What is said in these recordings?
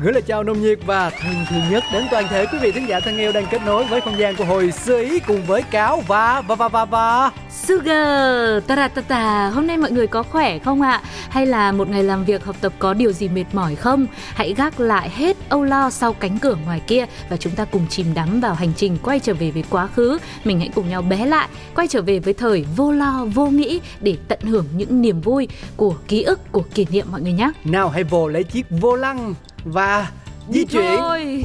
Gửi lời chào nồng nhiệt và thân thương nhất đến toàn thể quý vị thính giả thân yêu đang kết nối với không gian của hồi xưa ý cùng với cáo và và và và và Sugar, ta ta ta ta, hôm nay mọi người có khỏe không ạ? Hay là một ngày làm việc học tập có điều gì mệt mỏi không? Hãy gác lại hết âu lo sau cánh cửa ngoài kia và chúng ta cùng chìm đắm vào hành trình quay trở về với quá khứ. Mình hãy cùng nhau bé lại, quay trở về với thời vô lo, vô nghĩ để tận hưởng những niềm vui của ký ức, của kỷ niệm mọi người nhé. Nào hãy vồ lấy chiếc vô lăng và di chuyển. Thôi.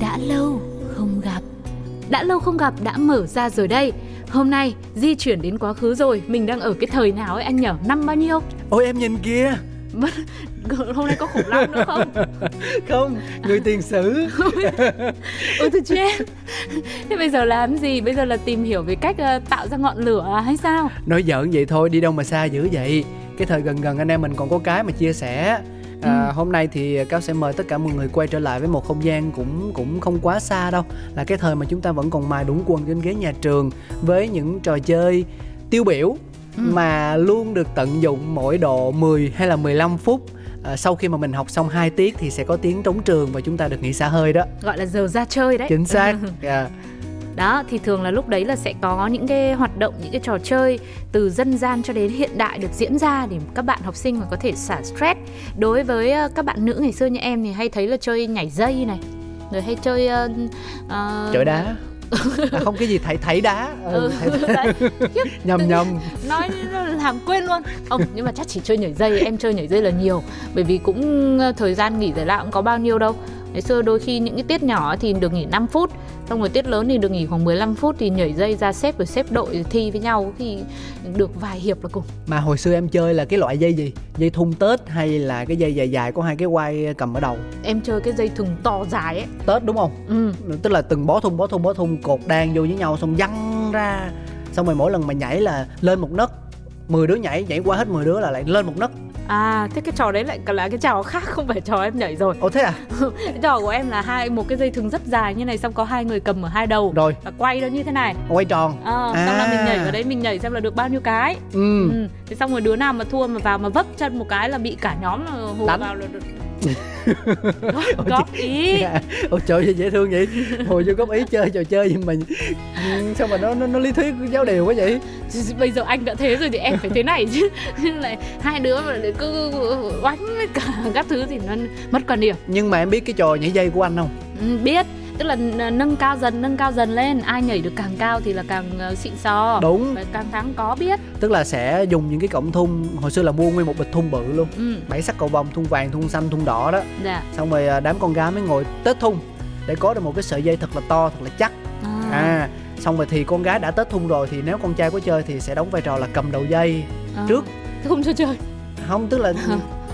Đã lâu không gặp. Đã lâu không gặp đã mở ra rồi đây Hôm nay di chuyển đến quá khứ rồi. Mình đang ở cái thời nào ấy anh nhở? Năm bao nhiêu? Ôi em nhìn kia Mất- Hôm nay có khủng long nữa không? Không, người tiền sử. Ôi tôi chết Thế bây giờ làm gì? Bây giờ là tìm hiểu về cách ờ, tạo ra ngọn lửa à, hay sao? Nói giỡn vậy thôi, đi đâu mà xa dữ vậy? Cái thời gần gần anh em mình còn có cái mà chia sẻ À, hôm nay thì cáo sẽ mời tất cả mọi người quay trở lại với một không gian cũng cũng không quá xa đâu. Là cái thời mà chúng ta vẫn còn mài đúng quần trên ghế nhà trường với những trò chơi tiêu biểu mà luôn được tận dụng mỗi độ 10 hay là 15 phút. À, sau khi mà mình học xong 2 tiết thì sẽ có tiếng trống trường và chúng ta được nghỉ xả hơi đó. Gọi là giờ ra chơi đấy. Chính xác. Dạ. Đó thì thường là lúc đấy là sẽ có những cái hoạt động, những cái trò chơi từ dân gian cho đến hiện đại được diễn ra để các bạn học sinh mà có thể xả stress. Đối với ờ, các bạn nữ ngày xưa như em thì hay thấy là chơi nhảy dây này, rồi hay chơi ờ, chọi đá. À, không cái gì thảy thảy đá. Ừ, Ừ, thảy- nhầm nhầm. nói làm quên luôn. Không nhưng mà chắc chỉ chơi nhảy dây em chơi nhảy dây là nhiều. Bởi vì cũng thời gian nghỉ giải lao cũng có bao nhiêu đâu ngày xưa đôi khi những cái tiết nhỏ thì được nghỉ 5 phút xong rồi tiết lớn thì được nghỉ khoảng 15 phút thì nhảy dây ra xếp rồi xếp đội rồi thi với nhau thì được vài hiệp là cùng. Mà hồi xưa em chơi là cái loại dây gì? Dây thun tết hay là cái dây dài dài có hai cái quai cầm ở đầu? Em chơi cái dây thừng to dài ấy. Tết đúng không? Ừ. tức là từng bó thun bó thun bó thun cột đan vô với nhau xong văng ra. Xong rồi mỗi lần mà nhảy là lên một nấc 10 đứa nhảy nhảy qua hết 10 đứa là lại lên một nấc. À thế cái trò đấy lại là cái trò khác không phải trò em nhảy rồi. Ồ thế à? Cái trò của em là hai một cái dây thừng rất dài như này xong có hai người cầm ở hai đầu. Rồi. Và quay nó như thế này. Quay tròn. Ờ, xong là À. mình nhảy vào đấy mình nhảy xem là được bao nhiêu cái. Ừ. ừ. thế xong rồi đứa nào mà thua mà vào mà vấp chân một cái là bị cả nhóm là hùa Đánh. vào là được. Góp, góp ý. Dạ. ôi trời ơi, dễ thương vậy. Hồi vô góp ý chơi trò chơi gì mà. Ừ, sao mà nó nó, nó lý thuyết giáo điều quá vậy bây giờ anh đã thế rồi thì em phải thế này chứ. Lại hai đứa mà cứ oánh với cả các thứ thì nó mất quan điểm. Nhưng mà em biết cái trò nhảy dây của anh không? Ừ, biết. Tức là n- nâng cao dần nâng cao dần lên. Ai nhảy được càng cao thì là càng ờ, xịn sò. Đúng. Và càng thắng có biết. Tức là sẽ dùng những cái cọng thun hồi xưa là mua nguyên một bịch thun bự luôn. Ừ. Bảy sắc cầu vồng thun vàng thun xanh thun đỏ đó. Dạ. Xong rồi à, đám con gái mới ngồi tết thun để có được một cái sợi dây thật là to thật là chắc. À, à xong rồi thì con gái đã tết thun rồi thì nếu con trai có chơi thì sẽ đóng vai trò là cầm đầu dây à. trước. Không cho chơi không tức là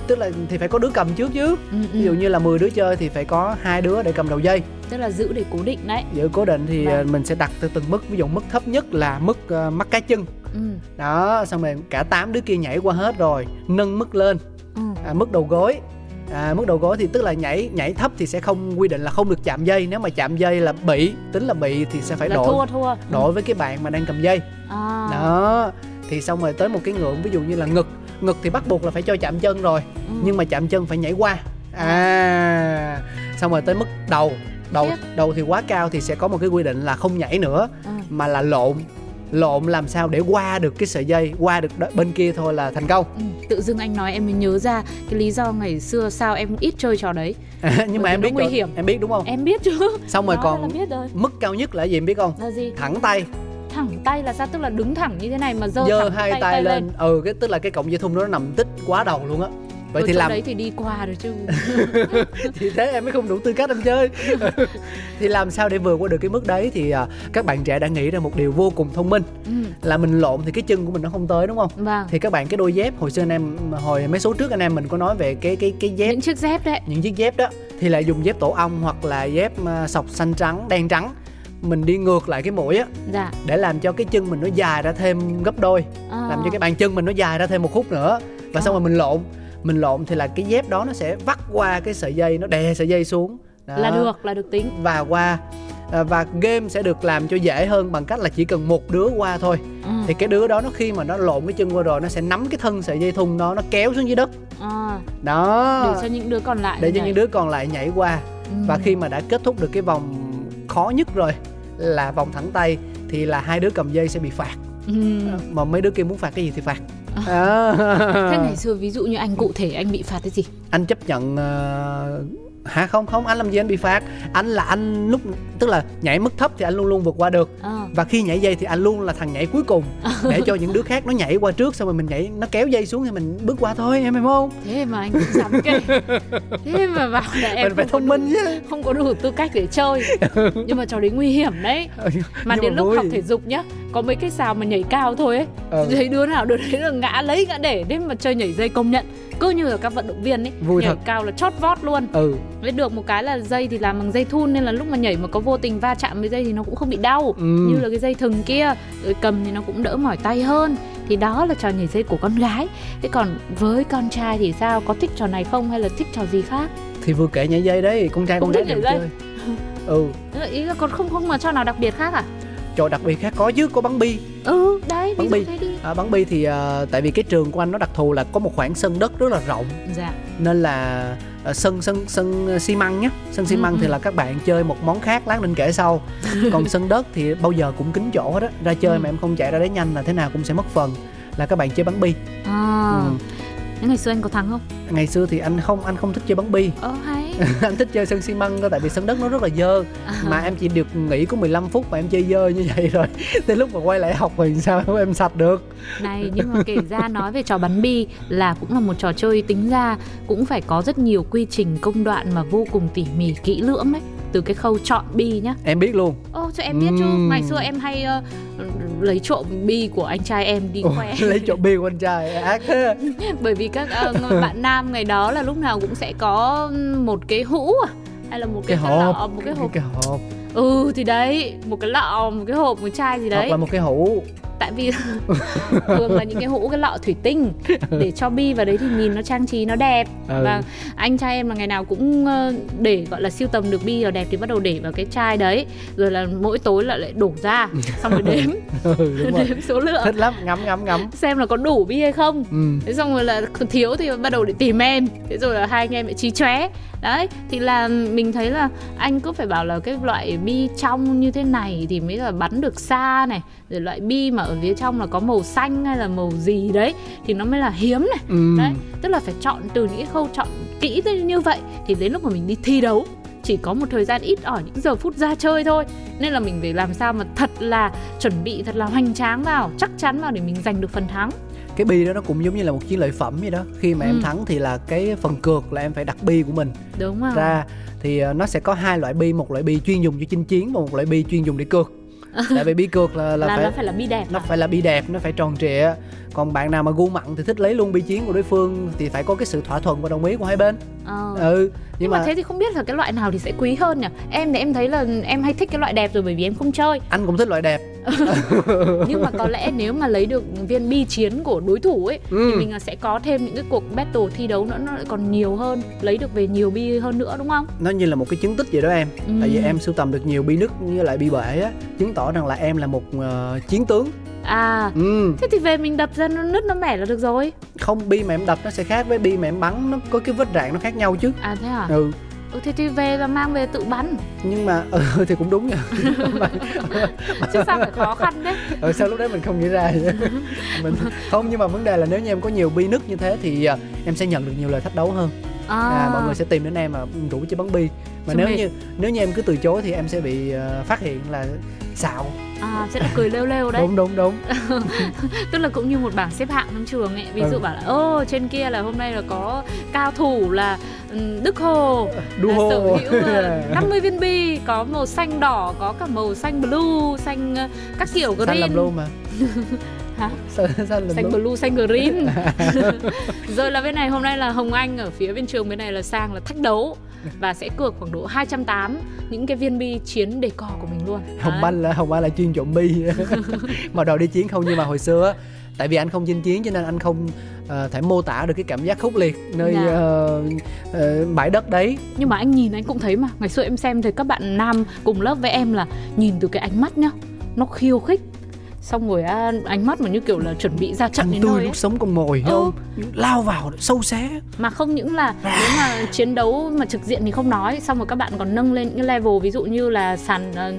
tức là thì phải có đứa cầm trước chứ ừ, ừ. ví dụ như là 10 đứa chơi thì phải có hai đứa để cầm đầu dây tức là giữ để cố định đấy giữ cố định thì Vâng. à, mình sẽ đặt từ từng mức ví dụ mức thấp nhất là mức à, mắt cá chân ừ. đó xong rồi cả tám đứa kia nhảy qua hết rồi nâng mức lên Ừ. à, mức đầu gối à, mức đầu gối thì tức là nhảy nhảy thấp thì sẽ không quy định là không được chạm dây. Nếu mà chạm dây là bị tính là bị thì sẽ phải là đổi thua thua. Đổi với cái bạn mà đang cầm dây. À. đó. Thì xong rồi tới một cái ngưỡng ví dụ như là ngực. Ngực thì bắt buộc là phải cho chạm chân rồi Ừ. nhưng mà chạm chân phải nhảy qua. À. Xong rồi tới mức đầu. Đầu đầu thì quá cao thì sẽ có một cái quy định là không nhảy nữa Ừ. mà là lộn lộn làm sao để qua được cái sợi dây qua được bên kia thôi là thành công. Ừ, tự dưng anh nói em mới nhớ ra cái lý do ngày xưa sao em ít chơi trò đấy. Nhưng mà em biết nguy hiểm. em biết đúng không? Em biết chứ. Xong rồi Nói còn mức cao nhất là gì em biết không? Là gì? Thẳng tay. Thẳng tay là sao? Tức là đứng thẳng như thế này mà giơ giơ thẳng hai tay, lên. ừ cái tức là cái cọng dây thun đó nó nằm tích quá đầu luôn á vậy Ở thì chỗ làm đấy thì đi qua rồi chứ. Thì thế em mới không đủ tư cách em chơi. Thì làm sao để vượt qua được cái mức đấy thì à, các bạn trẻ đã nghĩ ra một điều vô cùng thông minh. Ừ. là mình lộn thì cái chân của mình nó không tới đúng không? Vâng. Thì các bạn cái đôi dép hồi xưa anh em hồi mấy số trước anh em mình có nói về cái cái cái dép những chiếc dép đấy. Những chiếc dép đó thì là dùng dép tổ ong hoặc là dép à, sọc xanh trắng đen trắng. Mình đi ngược lại cái mũi á dạ. để làm cho cái chân mình nó dài ra thêm gấp đôi à. làm cho cái bàn chân mình nó dài ra thêm một khúc nữa. Và xong À. rồi mình lộn mình lộn thì là cái dép đó nó sẽ vắt qua cái sợi dây nó đè sợi dây xuống Đó. là được là được tính và qua à, và game sẽ được làm cho dễ hơn bằng cách là chỉ cần một đứa qua thôi ừ. thì cái đứa đó nó khi mà nó lộn cái chân qua rồi nó sẽ nắm cái thân sợi dây thun đó nó kéo xuống dưới đất à. đó để cho những đứa còn lại để cho nhảy. những đứa còn lại nhảy qua Ừ. và khi mà đã kết thúc được cái vòng khó nhất rồi là vòng thẳng tay thì là hai đứa cầm dây sẽ bị phạt ừ. mà mấy đứa kia muốn phạt cái gì thì phạt À. à. thế ngày xưa ví dụ như anh cụ thể anh bị phạt cái gì? Anh chấp nhận ờ, hả? Không không anh làm gì anh bị phạt. Anh là anh lúc tức là nhảy mức thấp thì anh luôn luôn vượt qua được. À. và khi nhảy dây thì anh luôn là thằng nhảy cuối cùng để cho những đứa khác nó nhảy qua trước xong rồi mình nhảy nó kéo dây xuống thì mình bước qua thôi em hiểu không? Thế mà anh cũng dám thế mà bảo là em mình phải thông minh đủ, chứ. không có đủ tư cách để chơi. Nhưng mà trò đấy nguy hiểm đấy. Mà Nhưng đến lúc vui. học thể dục nhá có mấy cái xào mà nhảy cao thôi ấy. Ừ. thấy đứa nào đứa đấy là ngã lấy ngã để đấy mà chơi nhảy dây công nhận. Cứ như là các vận động viên ấy Vui nhảy thật. cao là chót vót luôn. Ừ. Với được một cái là dây thì làm bằng dây thun nên là lúc mà nhảy mà có vô tình va chạm với dây thì nó cũng không bị đau. Ừ. như là cái dây thừng kia rồi cầm thì nó cũng đỡ mỏi tay hơn. Thì đó là trò nhảy dây của con gái. Thế còn với con trai thì sao? Có thích trò này không hay là thích trò gì khác? Thì vừa kể nhảy dây đấy con trai con Cũng gái thích đều nhảy chơi. Ừ. Ý là còn không không mà trò nào đặc biệt khác à trò đặc biệt khác có chứ có bắn bi. Ừ đấy Bắn bi. à, bắn bi thì ờ, tại vì cái trường của anh nó đặc thù là có một khoảng sân đất rất là rộng. Dạ. Nên là ờ, sân sân sân xi măng nhé sân xi Ừ, măng thì ừ. là các bạn chơi một món khác lát nên kể sau. Còn sân đất thì bao giờ cũng kín chỗ hết á. Ra chơi Ừ. mà em không chạy ra đấy nhanh là thế nào cũng sẽ mất phần là các bạn chơi bắn bi. À. Ừ. ngày xưa anh có thắng không? Ngày xưa thì anh không anh không thích chơi bắn bi. Ờ hay anh thích chơi sân xi măng thôi tại vì sân đất nó rất là dơ. Mà em chỉ được nghỉ có 15 phút mà em chơi dơ như vậy rồi. Tới lúc mà quay lại học thì sao em sạch được. Này nhưng mà kể ra nói về trò bắn bi là cũng là một trò chơi tính ra cũng phải có rất nhiều quy trình công đoạn mà vô cùng tỉ mỉ kỹ lưỡng đấy từ cái khâu chọn bi nhá. Em biết luôn. Ô cho em biết chứ. Ừm. ngày xưa em hay ờ, lấy trộm bi của anh trai em đi Ủa, khoe. lấy trộm bi của anh trai ác bởi vì các ờ, bạn nam ngày đó là lúc nào cũng sẽ có một cái hũ à hay là một cái, cái cái hộp. lọ một cái hộp. Cái hộp. Ừ thì đấy một cái lọ một cái hộp một chai gì hoặc đấy. là một cái hũ tại vì thường là những cái hũ cái lọ thủy tinh để cho bi vào đấy thì nhìn nó trang trí nó đẹp. Ừ. và anh trai em là ngày nào cũng ờ, để gọi là siêu tầm được bi vào đẹp thì bắt đầu để vào cái chai đấy. Rồi là mỗi tối là lại đổ ra xong rồi đếm. Ừ, đúng rồi. Đếm số lượng. Thích lắm ngắm ngắm ngắm. Xem là có đủ bi hay không. Ừ. thế xong rồi là thiếu thì bắt đầu để tìm em. Thế rồi là hai anh em lại trí chóe. Đấy thì là mình thấy là anh cứ phải bảo là cái loại bi trong như thế này thì mới là bắn được xa này. Rồi loại bi mà ở phía trong là có màu xanh hay là màu gì đấy thì nó mới là hiếm này. Ừ. đấy tức là phải chọn từ những cái khâu chọn kỹ như vậy thì đến lúc mà mình đi thi đấu chỉ có một thời gian ít ỏi những giờ phút ra chơi thôi. Nên là mình phải làm sao mà thật là chuẩn bị thật là hoành tráng vào chắc chắn vào để mình giành được phần thắng. Cái bi đó nó cũng giống như là một chiến lợi phẩm vậy đó. Khi mà Ừ. em thắng thì là cái phần cược là em phải đặt bi của mình đúng không ra. Thì ờ, nó sẽ có hai loại bi một loại bi chuyên dùng cho chinh chiến và một loại bi chuyên dùng để cược tại vì bi cược là là, là, phải nó phải là bi đẹp nó à? phải là bi đẹp nó phải tròn trịa còn bạn nào mà gu mặn thì thích lấy luôn bi chiến của đối phương thì phải có cái sự thỏa thuận và đồng ý của hai bên. Ờ. ừ nhưng, mà... thế thì không biết là cái loại nào thì sẽ quý hơn nhỉ? Em thì em thấy là em hay thích cái loại đẹp rồi bởi vì em không chơi. Anh cũng thích loại đẹp. Nhưng mà có lẽ nếu mà lấy được viên bi chiến của đối thủ ấy Ừ. thì mình sẽ có thêm những cái cuộc battle thi đấu nữa nó lại còn nhiều hơn lấy được về nhiều bi hơn nữa đúng không? Nó như là một cái chứng tích vậy đó em. Ừ. tại vì em sưu tầm được nhiều bi nứt với lại bi bể á chứng tỏ rằng là em là một ờ, chiến tướng à ừ. thế thì về mình đập ra nó nứt nó mẻ là được rồi. Không bi mà em đập nó sẽ khác với bi mà em bắn nó có cái vết rạn nó khác nhau chứ. À thế à? Ừ. Ừ, thế thì về và mang về tự bắn. Nhưng mà ừ, thì cũng đúng nha. Chứ sao phải khó khăn đấy ừ, sao lúc đấy mình không nghĩ ra vậy? mình không nhưng mà vấn đề là nếu như em có nhiều bi nứt như thế thì à, em sẽ nhận được nhiều lời thách đấu hơn. À, à, mọi người sẽ tìm đến em mà rủ chơi bắn bi. Mà Sao nếu mệt? như nếu như em cứ từ chối thì em sẽ bị ờ, phát hiện là xạo à sẽ là cười lêu lêu đấy. Đúng đúng đúng. Tức là cũng như một bảng xếp hạng trong trường ấy ví Ừ. dụ bảo là ô trên kia là hôm nay là có cao thủ là ừm, Đức Hồ. Đu là hô sở hữu ờ, 50 viên bi có màu xanh đỏ có cả màu xanh blue xanh ờ, các kiểu xanh là green. blue mà. Hả? xanh, xanh xanh blue xanh green. Rồi là bên này hôm nay là Hồng Anh ở phía bên trường bên này là sang là thách đấu và sẽ cược khoảng độ 280 những cái viên bi chiến đề cò của mình luôn hồng Đấy. anh là hồng anh là chuyên trộm bi mà đồ đi chiến không nhưng mà hồi xưa á, tại vì anh không chinh chiến cho nên anh không ờ, thể mô tả được cái cảm giác khốc liệt nơi Dạ. ờ, ờ, bãi đất đấy nhưng mà anh nhìn anh cũng thấy mà ngày xưa em xem thấy các bạn nam cùng lớp với em là nhìn từ cái ánh mắt nhá nó khiêu khích xong rồi à, ánh mắt mà như kiểu là chuẩn bị ra trận anh đến tươi nơi ấy. lúc sống con mồi Ừ. lao vào sâu xé mà không những là nếu mà chiến đấu mà trực diện thì không nói xong rồi các bạn còn nâng lên những cái level ví dụ như là sàn ờ,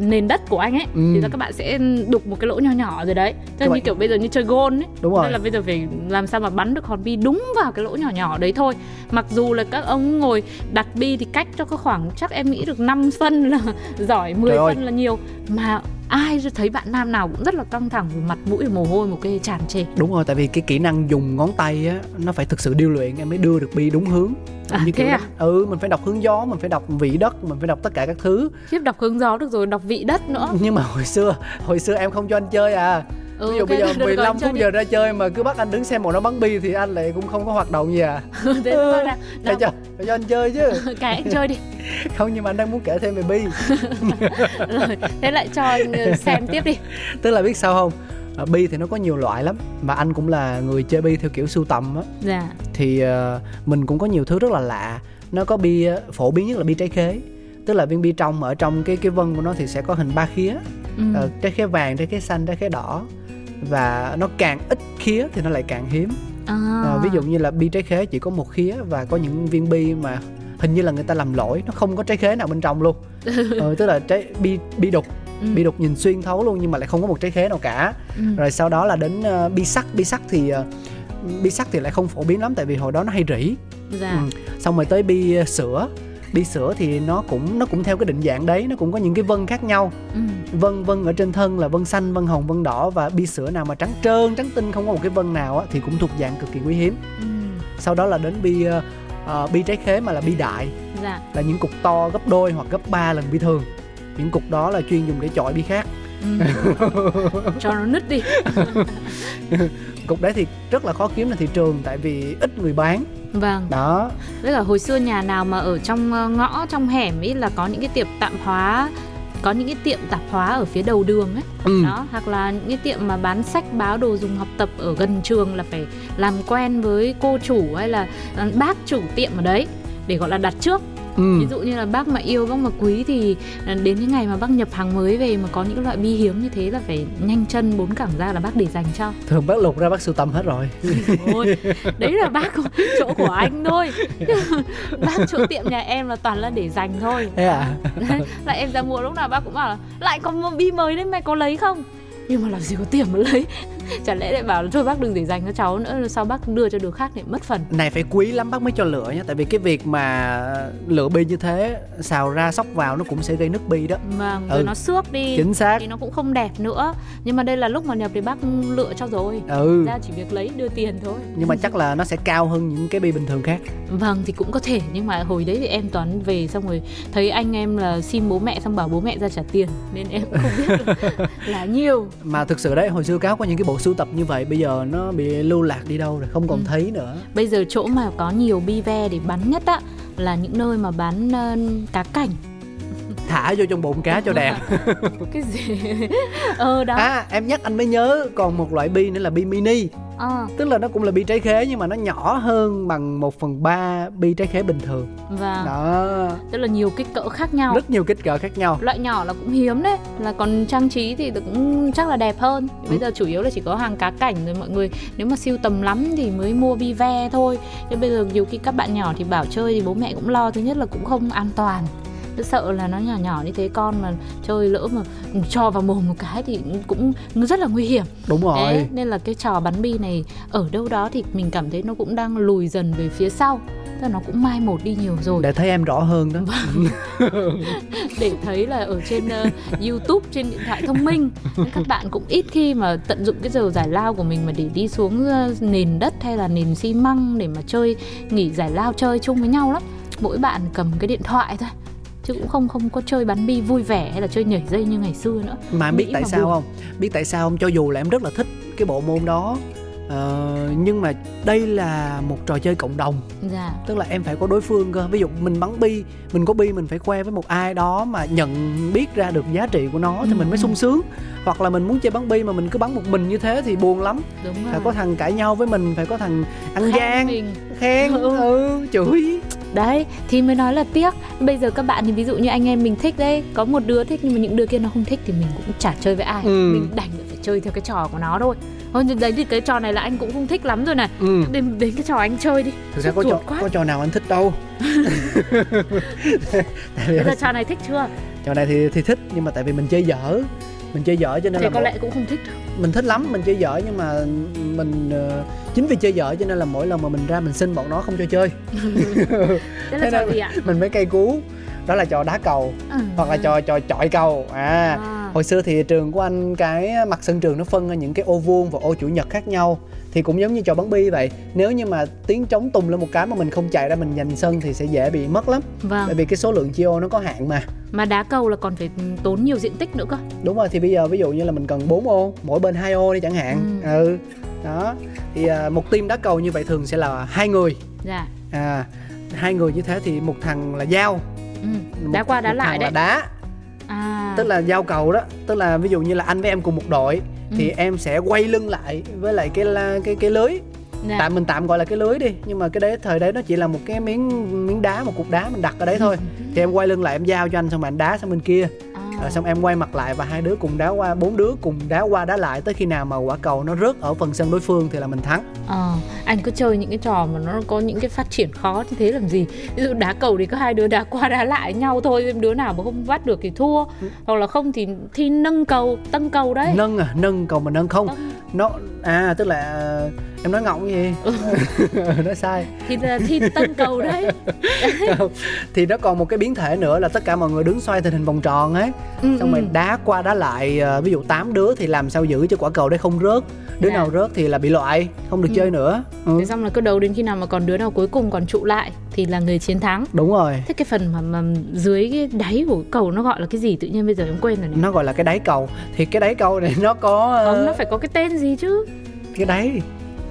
nền đất của anh ấy Ừ. thì là các bạn sẽ đục một cái lỗ nhỏ nhỏ rồi đấy tức như bạn- kiểu bây giờ như chơi gôn ấy đúng rồi nên là bây giờ phải làm sao mà bắn được hòn bi đúng vào cái lỗ nhỏ nhỏ đấy thôi mặc dù là các ông ngồi đặt bi thì cách cho có khoảng chắc em nghĩ được 5 phân là giỏi 10 Trời ơi. phân là nhiều mà ai thấy bạn nam nào cũng rất là căng thẳng mặt mũi mồ hôi một cái tràn trề. Đúng rồi tại vì cái kỹ năng dùng ngón tay á nó phải thực sự điêu luyện em mới đưa được bi đúng hướng. À, như thế kiểu à? ừ mình phải đọc hướng gió mình phải đọc vị đất mình phải đọc tất cả các thứ. Khiếp đọc hướng gió được rồi đọc vị đất nữa. Nhưng mà hồi xưa hồi xưa em không cho anh chơi à ừ, ví dụ bây giờ được rồi, 15 chơi phút giờ ra chơi mà cứ bắt anh đứng xem bọn nó bắn bi thì anh lại cũng không có hoạt động gì à. Thế thôi là phải cho phải cho anh chơi chứ. Cái anh chơi đi. Không nhưng mà anh đang muốn kể thêm về bi. Rồi thế lại cho anh ờ, xem tiếp đi. Tức là biết sao không? À, bi thì nó có nhiều loại lắm và anh cũng là người chơi bi theo kiểu sưu tầm á. Dạ. Thì ờ, mình cũng có nhiều thứ rất là lạ. Nó có bi phổ biến nhất là bi trái khế. Tức là viên bi trong mà ở trong cái cái vân của nó thì sẽ có hình ba khía. Ừ. Ờ, trái khế vàng trái khế xanh trái khế đỏ và nó càng ít khía thì nó lại càng hiếm à. Ờ, ví dụ như là bi trái khế chỉ có một khía và có những viên bi mà hình như là người ta làm lỗi nó không có trái khế nào bên trong luôn ờ, tức là trái bi bi đục ừ. bi đục nhìn xuyên thấu luôn nhưng mà lại không có một trái khế nào cả ừ. rồi sau đó là đến ờ, bi sắt bi sắt thì ờ, bi sắt thì lại không phổ biến lắm tại vì hồi đó nó hay rỉ dạ ừ. xong rồi tới bi ờ, sữa bi sữa thì nó cũng nó cũng theo cái định dạng đấy nó cũng có những cái vân khác nhau. Ừ. vân vân ở trên thân là vân xanh vân hồng vân đỏ và bi sữa nào mà trắng trơn trắng tinh không có một cái vân nào á, thì cũng thuộc dạng cực kỳ quý hiếm. Ừ. sau đó là đến bi ờ, bi trái khế mà là bi đại. Dạ. Là những cục to gấp đôi hoặc gấp 3 lần bi thường. Những cục đó là chuyên dùng để chọi bi khác. Ừ. cho nó nứt đi cục đấy thì rất là khó kiếm trên thị trường tại vì ít người bán. Vâng. Đó. Với cả hồi xưa nhà nào mà ở trong ờ, ngõ trong hẻm ấy là có những cái tiệm tạp hóa có những cái tiệm tạp hóa ở phía đầu đường ấy. Ừ. đó hoặc là những cái tiệm mà bán sách báo đồ dùng học tập ở gần trường là phải làm quen với cô chủ hay là ờ, bác chủ tiệm ở đấy để gọi là đặt trước Ừ. ví dụ như là bác mà yêu bác mà quý thì ờ, đến cái ngày mà bác nhập hàng mới về mà có những loại bi hiếm như thế là phải nhanh chân bốn cẳng ra là bác để dành cho. Thường bác lục ra bác sưu tầm hết rồi. Ôi, đấy là bác chỗ của anh thôi. Bác chỗ tiệm nhà em là toàn là để dành thôi. Thế à? Đấy, lại em ra mua lúc nào bác cũng bảo là lại có bi mới đấy mày có lấy không? Nhưng mà làm gì có tiền mà lấy chả lẽ lại bảo là thôi bác đừng để dành cho cháu nữa sau bác đưa cho đứa khác để mất phần? Này phải quý lắm bác mới cho lựa nha. Tại vì cái việc mà lựa bi như thế xào ra sóc vào nó cũng sẽ gây nứt bi đó. Vâng rồi Ừ. nó xước đi chính xác. thì nó cũng không đẹp nữa. Nhưng mà đây là lúc mà nhập thì bác lựa cho rồi. Ừ. Ra chỉ việc lấy đưa tiền thôi. Nhưng mà chắc là nó sẽ cao hơn những cái bi bình thường khác. Vâng thì cũng có thể. Nhưng mà hồi đấy thì em toán về xong rồi thấy anh em là xin bố mẹ xong bảo bố mẹ ra trả tiền. Nên em không biết là, là nhiều. mà thực sự đấy hồi xưa cáo có những cái bộ sưu tập như vậy bây giờ nó bị lưu lạc đi đâu rồi không còn Ừ. thấy nữa Bây giờ chỗ mà có nhiều bi ve để bắn nhất á là những nơi mà bán ờ, cá cảnh. thả vô trong bụng cá cho đẹp Cái gì? ờ đó. à em nhắc anh mới nhớ còn một loại bi nữa là bi mini Ờ. Tức là nó cũng là bi trái khế nhưng mà nó nhỏ hơn bằng 1 phần ba bi trái khế bình thường. Và đó. Tức là nhiều kích cỡ khác nhau. rất nhiều kích cỡ khác nhau. Loại nhỏ là cũng hiếm đấy. Là còn trang trí thì cũng chắc là đẹp hơn. Bây giờ chủ yếu là chỉ có hàng cá cảnh rồi mọi người Nếu mà siêu tầm lắm thì mới mua bi ve thôi. Nhưng bây giờ nhiều khi các bạn nhỏ thì bảo chơi thì bố mẹ cũng lo Thứ nhất là cũng không an toàn Tôi sợ là nó nhỏ nhỏ như thế con mà chơi lỡ mà cho vào mồm một cái thì cũng rất là nguy hiểm. Đúng rồi. Đấy, nên là cái trò bắn bi này ở đâu đó thì mình cảm thấy nó cũng đang lùi dần về phía sau. Tức là nó cũng mai một đi nhiều rồi. Để thấy em rõ hơn đó. Để thấy là ở trên uh, YouTube trên điện thoại thông minh các bạn cũng ít khi mà tận dụng cái giờ giải lao của mình mà để đi xuống uh, nền đất hay là nền xi măng để mà chơi nghỉ giải lao chơi chung với nhau lắm. Mỗi bạn cầm cái điện thoại thôi chứ cũng không không có chơi bắn bi vui vẻ hay là chơi nhảy dây như ngày xưa nữa mà em biết tại sao buồn. không biết tại sao không cho dù là em rất là thích cái bộ môn đó Uh, nhưng mà đây là một trò chơi cộng đồng dạ. tức là em phải có đối phương cơ ví dụ mình bắn bi mình có bi mình phải khoe với một ai đó mà nhận biết ra được giá trị của nó ừ. thì mình mới sung sướng hoặc là mình muốn chơi bắn bi mà mình cứ bắn một mình như thế thì buồn lắm Đúng rồi. phải có thằng cãi nhau với mình phải có thằng ăn khen gian mình. khen ừ. ừ chửi đấy thì mới nói là tiếc. Bây giờ các bạn thì ví dụ như anh em mình thích đấy có một đứa thích nhưng mà những đứa kia nó không thích thì mình cũng chả chơi với ai. Ừ. mình đành phải chơi theo cái trò của nó thôi. Thôi đấy thì cái trò này là anh cũng không thích lắm rồi này. Ừ. đến đến cái trò anh chơi đi. Thực ra có trò quá. có trò nào anh thích đâu. Bây giờ trò này thích chưa? Trò này thì thì thích nhưng mà tại vì mình chơi dở mình chơi dở cho nên thì là có mỗi... lẽ cũng không thích mình thích lắm mình chơi dở nhưng mà mình uh, chính vì chơi dở cho nên là mỗi lần mà mình ra mình xin bọn nó không cho chơi. Thế là trò gì ạ? mình mới cây cú đó là trò đá cầu ừ. hoặc là trò trò chọi cầu. À, à. hồi xưa thì trường của anh cái mặt sân trường nó phân ra những cái ô vuông và ô chủ nhật khác nhau thì cũng giống như trò bắn bi vậy. Nếu như mà tiếng trống tung lên một cái mà mình không chạy ra mình giành sân thì sẽ dễ bị mất lắm. Vâng. bởi vì cái số lượng chia ô nó có hạn mà. Mà đá cầu là còn phải tốn nhiều diện tích nữa cơ. Đúng rồi thì bây giờ ví dụ như là mình cần 4 ô mỗi bên hai ô đi chẳng hạn. Ừ, ừ. đó. Thì à, một team đá cầu như vậy thường sẽ là hai người. Dạ. À hai người như thế thì một thằng là dao ừ. đá qua đá lại đấy. đá. À. tức là giao cầu đó. Tức là ví dụ như là anh với em cùng một đội ừ. thì em sẽ quay lưng lại với lại cái cái cái lưới Dạ. tạm mình tạm gọi là cái lưới đi nhưng mà cái đấy thời đấy nó chỉ là một cái miếng miếng đá một cục đá mình đặt ở đấy thôi thì em quay lưng lại em giao cho anh xong rồi anh đá sang bên kia rồi xong em quay mặt lại và hai đứa cùng đá qua bốn đứa cùng đá qua đá lại tới khi nào mà quả cầu nó rớt ở phần sân đối phương thì là mình thắng. Ờ anh cứ chơi những cái trò mà nó có những cái phát triển khó như thế làm gì? Ví dụ đá cầu thì có hai đứa đá qua đá lại nhau thôi đứa nào mà không bắt được thì thua. Ừ. hoặc là không thì thi nâng cầu tăng cầu đấy. Nâng à nâng cầu mà nâng không. Tâng. nó à tức là em nói ngọng gì? Ừ. nói sai. Thì là thi tân cầu đấy. Thì nó còn một cái biến thể nữa là tất cả mọi người đứng xoay thành hình vòng tròn ấy. Ừ, xong ừ. rồi đá qua đá lại ờ, ví dụ 8 đứa thì làm sao giữ cho quả cầu đấy không rớt? Đứa à. nào rớt thì là bị loại không được ừ. chơi nữa. Ừ. thế xong là cứ đầu đến khi nào mà còn đứa nào cuối cùng còn trụ lại thì là người chiến thắng. Đúng rồi. Thế cái phần mà, mà dưới cái đáy của cầu nó gọi là cái gì? Tự nhiên bây giờ em quên rồi này nó gọi là cái đáy cầu. Thì cái đáy cầu này nó có không nó phải có cái tên gì chứ? Cái đáy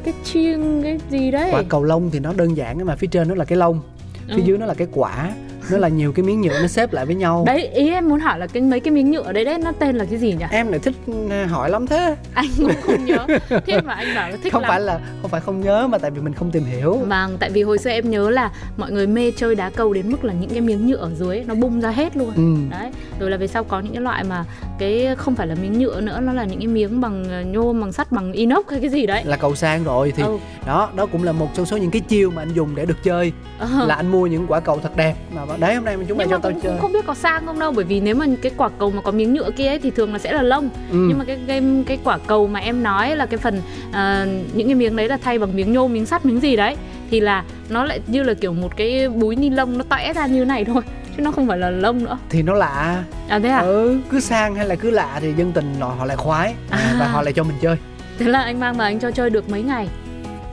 cái chiên cái gì đấy quả cầu lông thì nó đơn giản mà phía trên nó là cái lông phía ừ. dưới nó là cái quả nó là nhiều cái miếng nhựa nó xếp lại với nhau đấy ý em muốn hỏi là cái mấy cái miếng nhựa đấy đấy nó tên là cái gì nhỉ em lại thích à, hỏi lắm thế anh cũng không nhớ thế mà anh bảo là thích không lắm. phải là không phải không nhớ mà tại vì mình không tìm hiểu mà tại vì hồi xưa em nhớ là mọi người mê chơi đá cầu đến mức là những cái miếng nhựa ở dưới nó bung ra hết luôn ừ. đấy rồi là về sau có những cái loại mà cái không phải là miếng nhựa nữa nó là những cái miếng bằng à, nhôm bằng sắt bằng inox hay cái gì đấy là cầu sang rồi thì ừ. đó đó cũng là một trong số những cái chiêu mà anh dùng để được chơi ừ. là anh mua những quả cầu thật đẹp mà đấy hôm nay chúng nhưng mà cho tao cũng, chơi. không biết có sang không đâu bởi vì nếu mà cái quả cầu mà có miếng nhựa kia ấy, thì thường là sẽ là lông. Ừ. nhưng mà cái cái cái quả cầu mà em nói là cái phần uh, những cái miếng đấy là thay bằng miếng nhôm miếng sắt miếng gì đấy thì là nó lại như là kiểu một cái búi ni lông nó tẽ ra như này thôi chứ nó không phải là lông nữa. Thì nó lạ. À thế à? Ừ cứ sang hay là cứ lạ thì dân tình họ lại khoái. À. À, và họ lại cho mình chơi. Thế là anh mang mà anh cho chơi được mấy ngày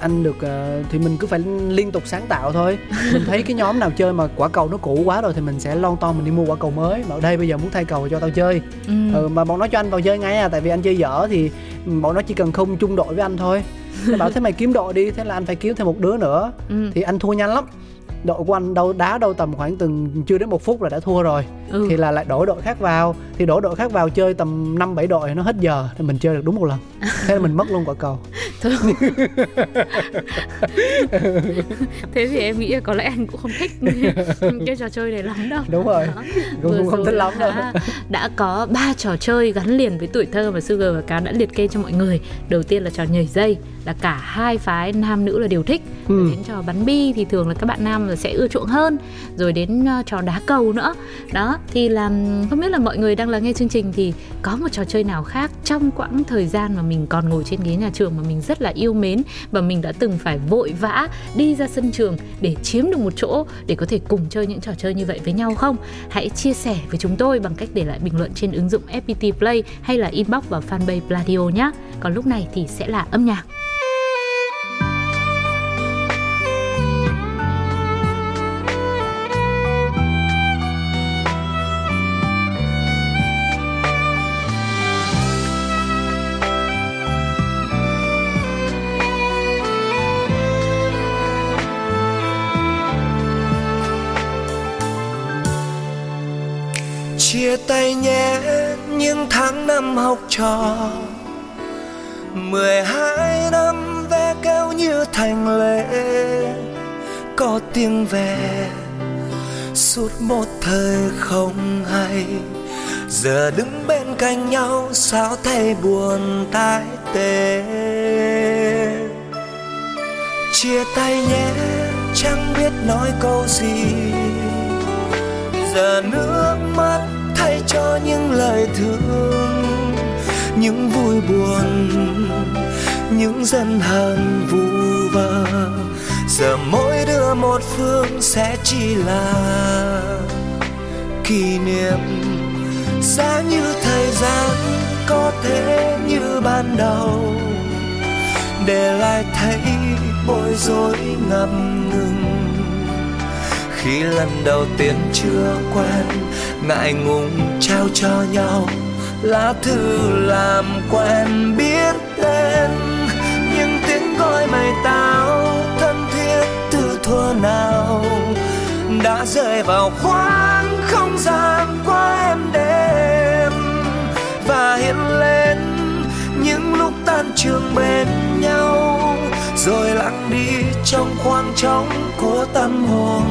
anh được uh, thì mình cứ phải liên tục sáng tạo thôi. Mình thấy cái nhóm nào chơi mà quả cầu nó cũ quá rồi thì mình sẽ lon ton mình đi mua quả cầu mới. Mà ở đây bây giờ muốn thay cầu cho tao chơi. Ừ. ừ mà bọn nó cho anh vào chơi ngay à tại vì anh chơi dở thì bọn nó chỉ cần không chung đội với anh thôi. Nó bảo thế mày kiếm đội đi. Thế là anh phải kiếm thêm một đứa nữa. Ừ. thì anh thua nhanh lắm đội của anh đâu đá đâu tầm khoảng từng chưa đến một phút là đã thua rồi. Ừ. thì là lại đổi đội khác vào. Thì đổi đội khác vào chơi tầm năm bảy đội nó hết giờ thì mình chơi được đúng một lần. Thế là mình mất luôn quả cầu. Thế thì em nghĩ là có lẽ anh cũng không thích cái trò chơi này lắm đâu. Đúng rồi. Cũng, cũng không thích lắm đâu. đã có ba trò chơi gắn liền với tuổi thơ mà Sugar và Cá đã liệt kê cho mọi người. Đầu tiên là trò nhảy dây là cả hai phái nam nữ là đều thích. Ừ. đến trò bắn bi thì thường là các bạn nam sẽ ưa chuộng hơn rồi đến uh, trò đá cầu nữa đó thì là không biết là mọi người đang lắng nghe chương trình thì có một trò chơi nào khác trong quãng thời gian mà mình còn ngồi trên ghế nhà trường mà mình rất là yêu mến và mình đã từng phải vội vã đi ra sân trường để chiếm được một chỗ để có thể cùng chơi những trò chơi như vậy với nhau không? Hãy chia sẻ với chúng tôi bằng cách để lại bình luận trên ứng dụng FPT Play hay là inbox vào fanpage Pladio nhé. Còn lúc này thì sẽ là âm nhạc. Học trò. Mười hai năm ve kêu như thành lệ có tiếng về suốt một thời không hay, giờ đứng bên cạnh nhau, sao thấy buồn tái tê? Chia tay nhé, chẳng biết nói câu gì. Giờ nước mắt thay cho những lời thương những vui buồn, những dân hàng vu vơ. Giờ mỗi đứa một phương sẽ chỉ là kỷ niệm. Giá như thời gian có thể như ban đầu, để lại thấy bối rối ngập ngừng. Khi lần đầu tiên chưa quen, ngại ngùng trao cho nhau lá thư làm quen biết tên những tiếng gọi mày tao thân thiết từ thuở nào. Đã rơi vào khoảng không gian qua em đêm, và hiện lên những lúc tan trường bên nhau. Rồi lặng đi trong khoảng trống của tâm hồn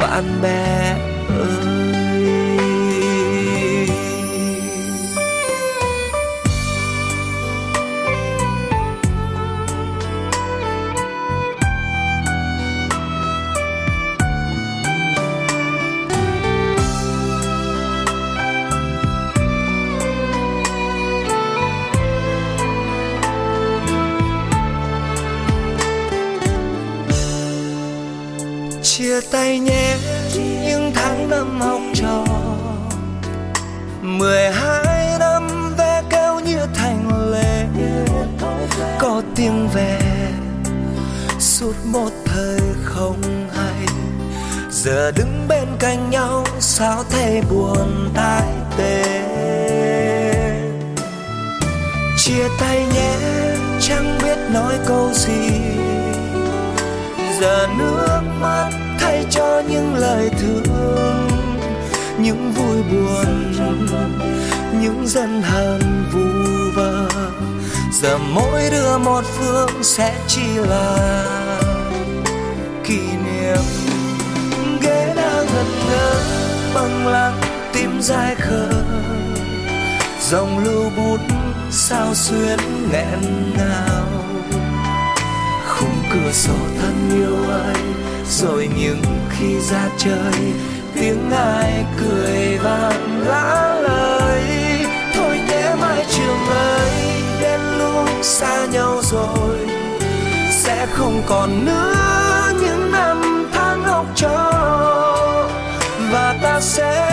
bạn bè. Tay nhé, những tháng năm học trò. Mười hai năm ve kêu như thành lệ, có tiếng về suốt một thời không hay, giờ đứng bên cạnh nhau, sao thấy buồn tái tê? Chia tay nhé, chẳng biết nói câu gì. Giờ nước mắt cho những lời thương, những vui buồn, những dân hờn vu vơ. Giờ mỗi đứa một phương sẽ chỉ là kỷ niệm ghế đã ngẩn ngơ bằng lặng tim dài khờ. Dòng lưu bút sao xuyến nghẹn ngào. Khung cửa sổ thân yêu anh rồi những khi ra chơi, tiếng ai cười vang lá lời. Thôi nhé mai trường ơi, đến lúc xa nhau rồi, sẽ không còn nữa những năm tháng học trò. Và ta sẽ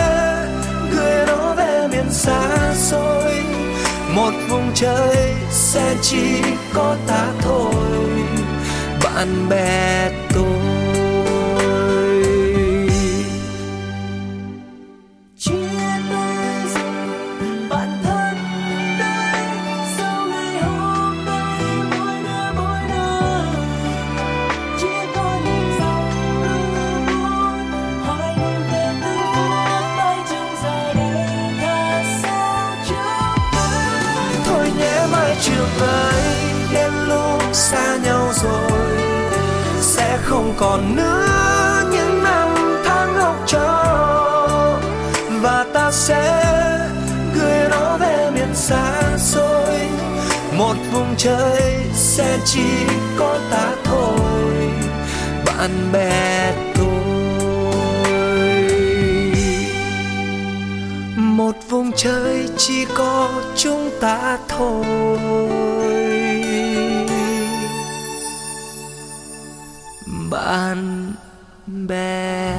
gửi nó về miền xa xôi, một vùng trời sẽ chỉ có ta thôi. Bạn bè tôi còn nữa những năm tháng học trò. Và ta sẽ gửi nó về miền xa xôi. Một vùng trời sẽ chỉ có ta thôi, bạn bè tôi. Một vùng trời chỉ có chúng ta thôi. Bạn bè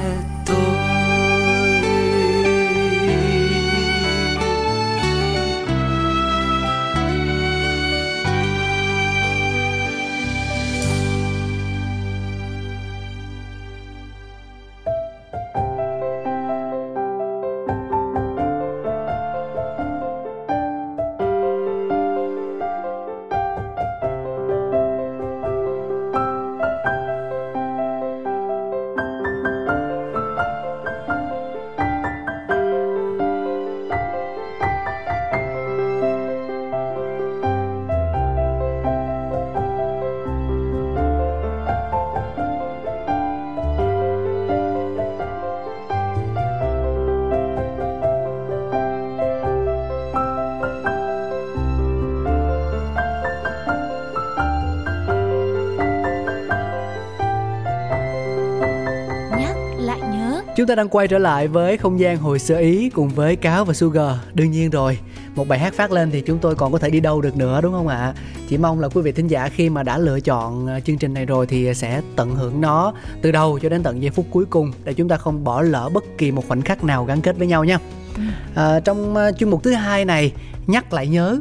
Chúng ta đang quay trở lại với không gian hồi sơ ý cùng với Cáo và Sugar. Đương nhiên rồi, một bài hát phát lên thì chúng tôi còn có thể đi đâu được nữa đúng không ạ? Chỉ mong là quý vị thính giả khi mà đã lựa chọn ờ, chương trình này rồi thì sẽ tận hưởng nó từ đầu cho đến tận giây phút cuối cùng để chúng ta không bỏ lỡ bất kỳ một khoảnh khắc nào gắn kết với nhau nha. À, trong ờ, chuyên mục thứ hai này nhắc lại nhớ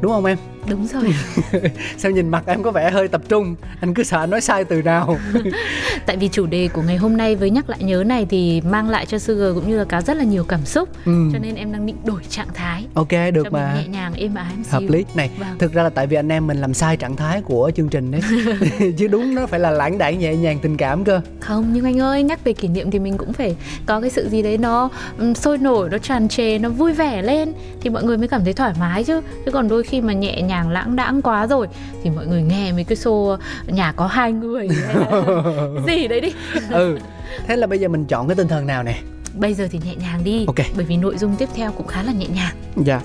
đúng không em? Đúng rồi Sao nhìn mặt em có vẻ hơi tập trung, anh cứ sợ nói sai từ nào. tại vì chủ đề của ngày hôm nay với nhắc lại nhớ này thì mang lại cho Sugar cũng như là cá rất là nhiều cảm xúc Ừ. cho nên em đang định đổi trạng thái Ok cho được mình mà. nhẹ nhàng êm ái hợp lý này Vâng. thực ra là tại vì anh em mình làm sai trạng thái của chương trình đấy chứ đúng nó phải là lãng đãng nhẹ nhàng tình cảm cơ Không, nhưng anh ơi, nhắc về kỷ niệm thì mình cũng phải có cái sự gì đấy nó um, sôi nổi, nó tràn trề, nó vui vẻ lên thì mọi người mới cảm thấy thoải mái chứ. Chứ còn đôi khi mà nhẹ nhàng lãng đãng quá rồi thì mọi người nghe mấy cái show nhà có hai người hay là gì đấy đi. ừ thế là bây giờ mình chọn cái tinh thần nào nè Bây giờ thì nhẹ nhàng đi, Ok. bởi vì nội dung tiếp theo cũng khá là nhẹ nhàng. dạ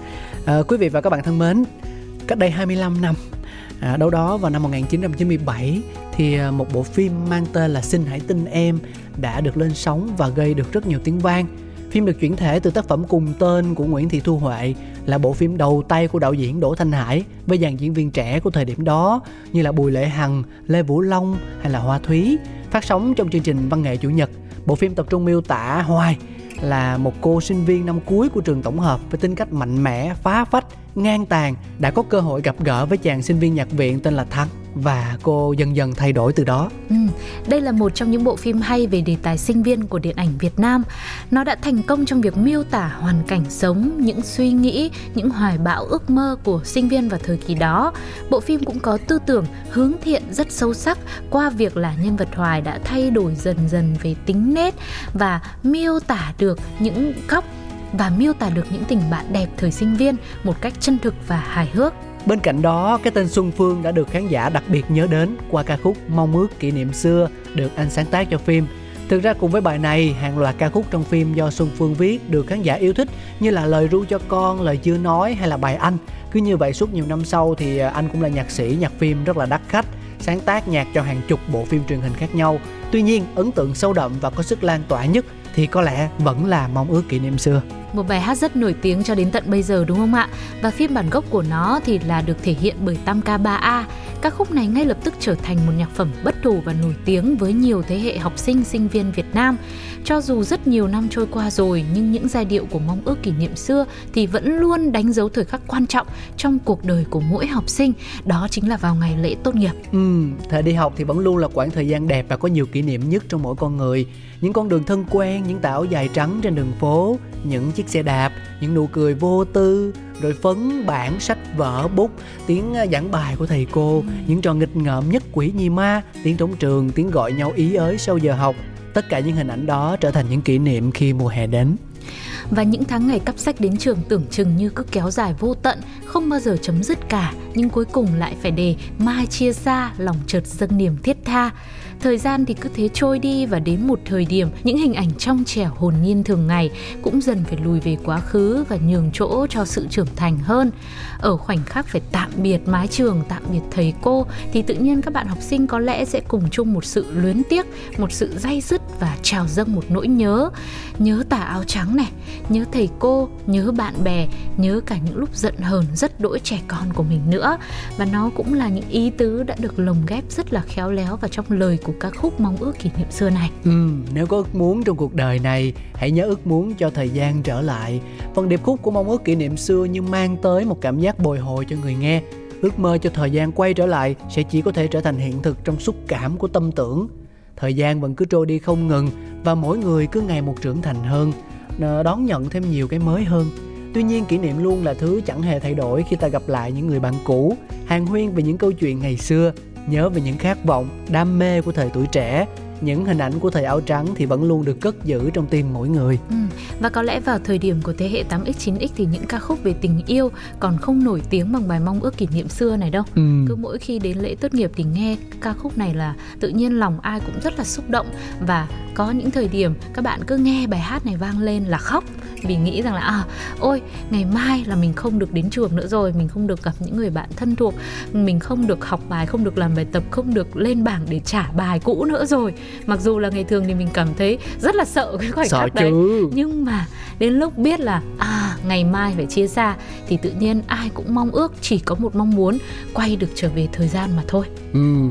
à, quý vị và các bạn thân mến cách đây 25 năm à, đâu đó vào năm 1997 thì à, một bộ phim mang tên là Xin hãy tin em đã được lên sóng và gây được rất nhiều tiếng vang Phim được chuyển thể từ tác phẩm cùng tên của Nguyễn Thị Thu Huệ là bộ phim đầu tay của đạo diễn Đỗ Thanh Hải với dàn diễn viên trẻ của thời điểm đó như là Bùi Lệ Hằng, Lê Vũ Long hay là Hoa Thúy phát sóng trong chương trình văn nghệ chủ nhật. Bộ phim tập trung miêu tả Hoài là một cô sinh viên năm cuối của trường tổng hợp với tính cách mạnh mẽ, phá phách, ngang tàn đã có cơ hội gặp gỡ với chàng sinh viên nhạc viện tên là Thắng và cô dần dần thay đổi từ đó. Ừ, đây là một trong những bộ phim hay về đề tài sinh viên của điện ảnh Việt Nam. Nó đã thành công trong việc miêu tả hoàn cảnh sống, những suy nghĩ, những hoài bão ước mơ của sinh viên vào thời kỳ đó. Bộ phim cũng có tư tưởng hướng thiện rất sâu sắc qua việc là nhân vật Hoài đã thay đổi dần dần về tính nết và miêu tả được những góc và miêu tả được những tình bạn đẹp thời sinh viên một cách chân thực và hài hước. Bên cạnh đó, cái tên Xuân Phương đã được khán giả đặc biệt nhớ đến qua ca khúc Mong ước kỷ niệm xưa được anh sáng tác cho phim. Thực ra cùng với bài này, hàng loạt ca khúc trong phim do Xuân Phương viết được khán giả yêu thích như là Lời ru cho con, Lời chưa nói hay là bài Anh. Cứ như vậy suốt nhiều năm sau thì à, anh cũng là nhạc sĩ, nhạc phim rất là đắt khách, sáng tác nhạc cho hàng chục bộ phim truyền hình khác nhau. Tuy nhiên, ấn tượng sâu đậm và có sức lan tỏa nhất thì có lẽ vẫn là Mong ước kỷ niệm xưa. Một bài hát rất nổi tiếng cho đến tận bây giờ đúng không ạ? Và phiên bản gốc của nó thì là được thể hiện bởi Tam ca 3A. Các khúc này ngay lập tức trở thành một nhạc phẩm bất hủ và nổi tiếng với nhiều thế hệ học sinh, sinh viên Việt Nam. Cho dù rất nhiều năm trôi qua rồi nhưng những giai điệu của mong ước kỷ niệm xưa thì vẫn luôn đánh dấu thời khắc quan trọng trong cuộc đời của mỗi học sinh. Đó chính là vào ngày lễ tốt nghiệp. Ừ, thời đi học thì vẫn luôn là khoảng thời gian đẹp và có nhiều kỷ niệm nhất trong mỗi con người. Những con đường thân quen, những tảo dài trắng trên đường phố, những chiếc xe đạp, những nụ cười vô tư, rồi phấn, bản, sách, vở, bút, tiếng à, giảng bài của thầy cô, những trò nghịch ngợm nhất quỷ nhi ma, tiếng trống trường, tiếng gọi nhau ý ới sau giờ học. Tất cả những hình ảnh đó trở thành những kỷ niệm khi mùa hè đến. Và những tháng ngày cắp sách đến trường tưởng chừng như cứ kéo dài vô tận, không bao giờ chấm dứt cả, nhưng cuối cùng lại phải để mai chia xa, lòng chợt dâng niềm thiết tha. Thời gian thì cứ thế trôi đi và đến một thời điểm, những hình ảnh trong trẻo hồn nhiên thường ngày cũng dần phải lùi về quá khứ và nhường chỗ cho sự trưởng thành hơn. Ở khoảnh khắc phải tạm biệt mái trường, tạm biệt thầy cô thì tự nhiên các bạn học sinh có lẽ sẽ cùng chung một sự luyến tiếc, một sự day dứt và trào dâng một nỗi nhớ nhớ tà áo trắng này nhớ thầy cô nhớ bạn bè nhớ cả những lúc giận hờn rất đỗi trẻ con của mình nữa và nó cũng là những ý tứ đã được lồng ghép rất là khéo léo vào trong lời của ca khúc mong ước kỷ niệm xưa này. Ừ, nếu có ước muốn trong cuộc đời này hãy nhớ ước muốn cho thời gian trở lại. Phần điệp khúc của mong ước kỷ niệm xưa như mang tới một cảm giác bồi hồi cho người nghe. Ước mơ cho thời gian quay trở lại sẽ chỉ có thể trở thành hiện thực trong xúc cảm của tâm tưởng. Thời gian vẫn cứ trôi đi không ngừng và mỗi người cứ ngày một trưởng thành hơn. Đón nhận thêm nhiều cái mới hơn. Tuy nhiên kỷ niệm luôn là thứ chẳng hề thay đổi khi ta gặp lại những người bạn cũ hàng huyên về những câu chuyện ngày xưa nhớ về những khát vọng đam mê của thời tuổi trẻ những hình ảnh của thời áo trắng thì vẫn luôn được cất giữ trong tim mỗi người. Ừ. Và có lẽ vào thời điểm của thế hệ 8X 9X thì những ca khúc về tình yêu còn không nổi tiếng bằng bài mong ước kỷ niệm xưa này đâu. Ừ. Cứ mỗi khi đến lễ tốt nghiệp thì nghe ca khúc này là tự nhiên lòng ai cũng rất là xúc động và có những thời điểm các bạn cứ nghe bài hát này vang lên là khóc vì nghĩ rằng là à ôi ngày mai là mình không được đến trường nữa rồi mình không được gặp những người bạn thân thuộc mình không được học bài không được làm bài tập không được lên bảng để trả bài cũ nữa rồi mặc dù là ngày thường thì mình cảm thấy rất là sợ cái khoảnh sợ khắc chứ. đấy nhưng mà đến lúc biết là à ngày mai phải chia xa thì tự nhiên ai cũng mong ước chỉ có một mong muốn quay được trở về thời gian mà thôi ừ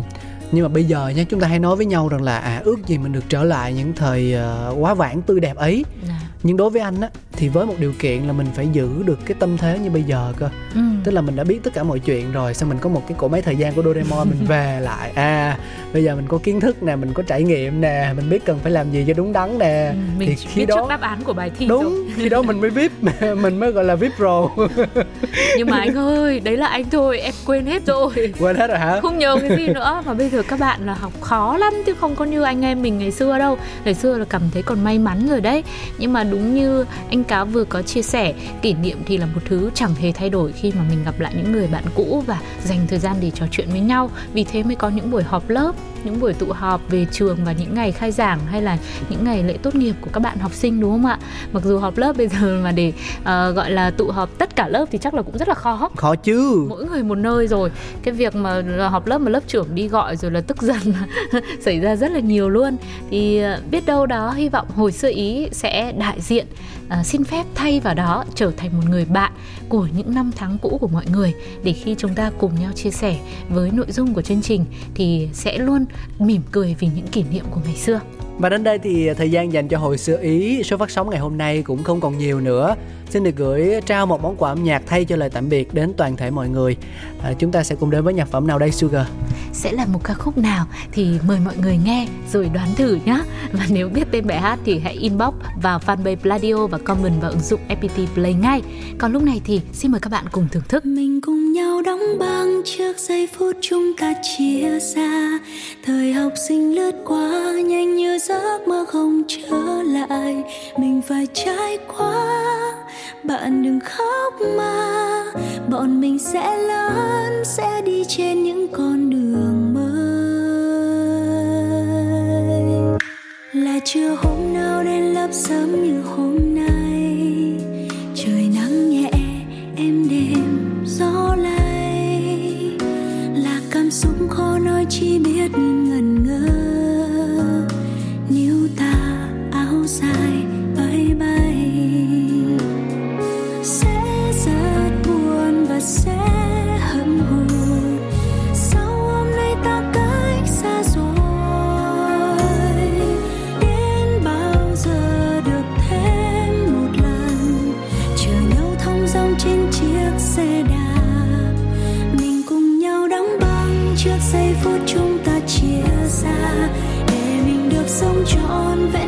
nhưng mà bây giờ nha chúng ta hay nói với nhau rằng là à ước gì mình được trở lại những thời uh, quá vãng tươi đẹp ấy à. Nhưng đối với anh á thì với một điều kiện là mình phải giữ được cái tâm thế như bây giờ cơ. Ừ. tức là mình đã biết tất cả mọi chuyện rồi xong mình có một cái cổ máy thời gian của Doraemon mình về lại. À bây giờ mình có kiến thức nè mình có trải nghiệm nè mình biết cần phải làm gì cho đúng đắn nè. Ừ, mình thì khi biết đó trước đáp án của bài thi đúng rồi. khi đó mình mới vip mình mới gọi là vip pro. Nhưng mà anh ơi đấy là anh thôi em quên hết rồi. Quên hết rồi hả? Không nhớ cái gì nữa mà bây giờ các bạn là học khó lắm chứ không có như anh em mình ngày xưa đâu. Ngày xưa là cảm thấy còn may mắn rồi đấy. Nhưng mà đúng như anh cáo vừa có chia sẻ, kỷ niệm thì là một thứ chẳng hề thay đổi khi mà mình gặp lại những người bạn cũ và dành thời gian để trò chuyện với nhau. Vì thế mới có những buổi họp lớp những buổi tụ họp về trường và những ngày khai giảng hay là những ngày lễ tốt nghiệp của các bạn học sinh đúng không ạ? Mặc dù họp lớp bây giờ mà để uh, gọi là tụ họp tất cả lớp thì chắc là cũng rất là khó. Khó chứ. Mỗi người một nơi rồi. Cái việc mà họp lớp mà lớp trưởng đi gọi rồi là tức giận xảy ra rất là nhiều luôn. Thì uh, biết đâu đó hy vọng hồi xưa ý sẽ đại diện à, xin phép thay vào đó trở thành một người bạn của những năm tháng cũ của mọi người. Để khi chúng ta cùng nhau chia sẻ với nội dung của chương trình thì sẽ luôn mỉm cười vì những kỷ niệm của ngày xưa và đến đây thì thời gian dành cho hồi xưa Ý số phát sóng ngày hôm nay cũng không còn nhiều nữa. Xin được gửi trao một món quà âm nhạc thay cho lời tạm biệt đến toàn thể mọi người. À, chúng ta sẽ cùng đến với nhạc phẩm nào đây Sugar? Sẽ là một ca khúc nào thì mời mọi người nghe rồi đoán thử nhé. Và nếu biết tên bài hát thì hãy inbox vào fanpage Pladio và comment vào ứng dụng FPT Play ngay. Còn lúc này thì xin mời các bạn cùng thưởng thức. Mình cùng nhau đóng băng trước giây phút chúng ta chia xa. Thời học sinh lướt qua, nhanh như giấc mơ không trở lại. Mình phải trải qua, bạn đừng khóc mà. Bọn mình sẽ lớn, sẽ đi trên những con đường mới. Là chưa hôm nào đến lớp sớm như hôm chỉ biết convent.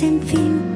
Đi xem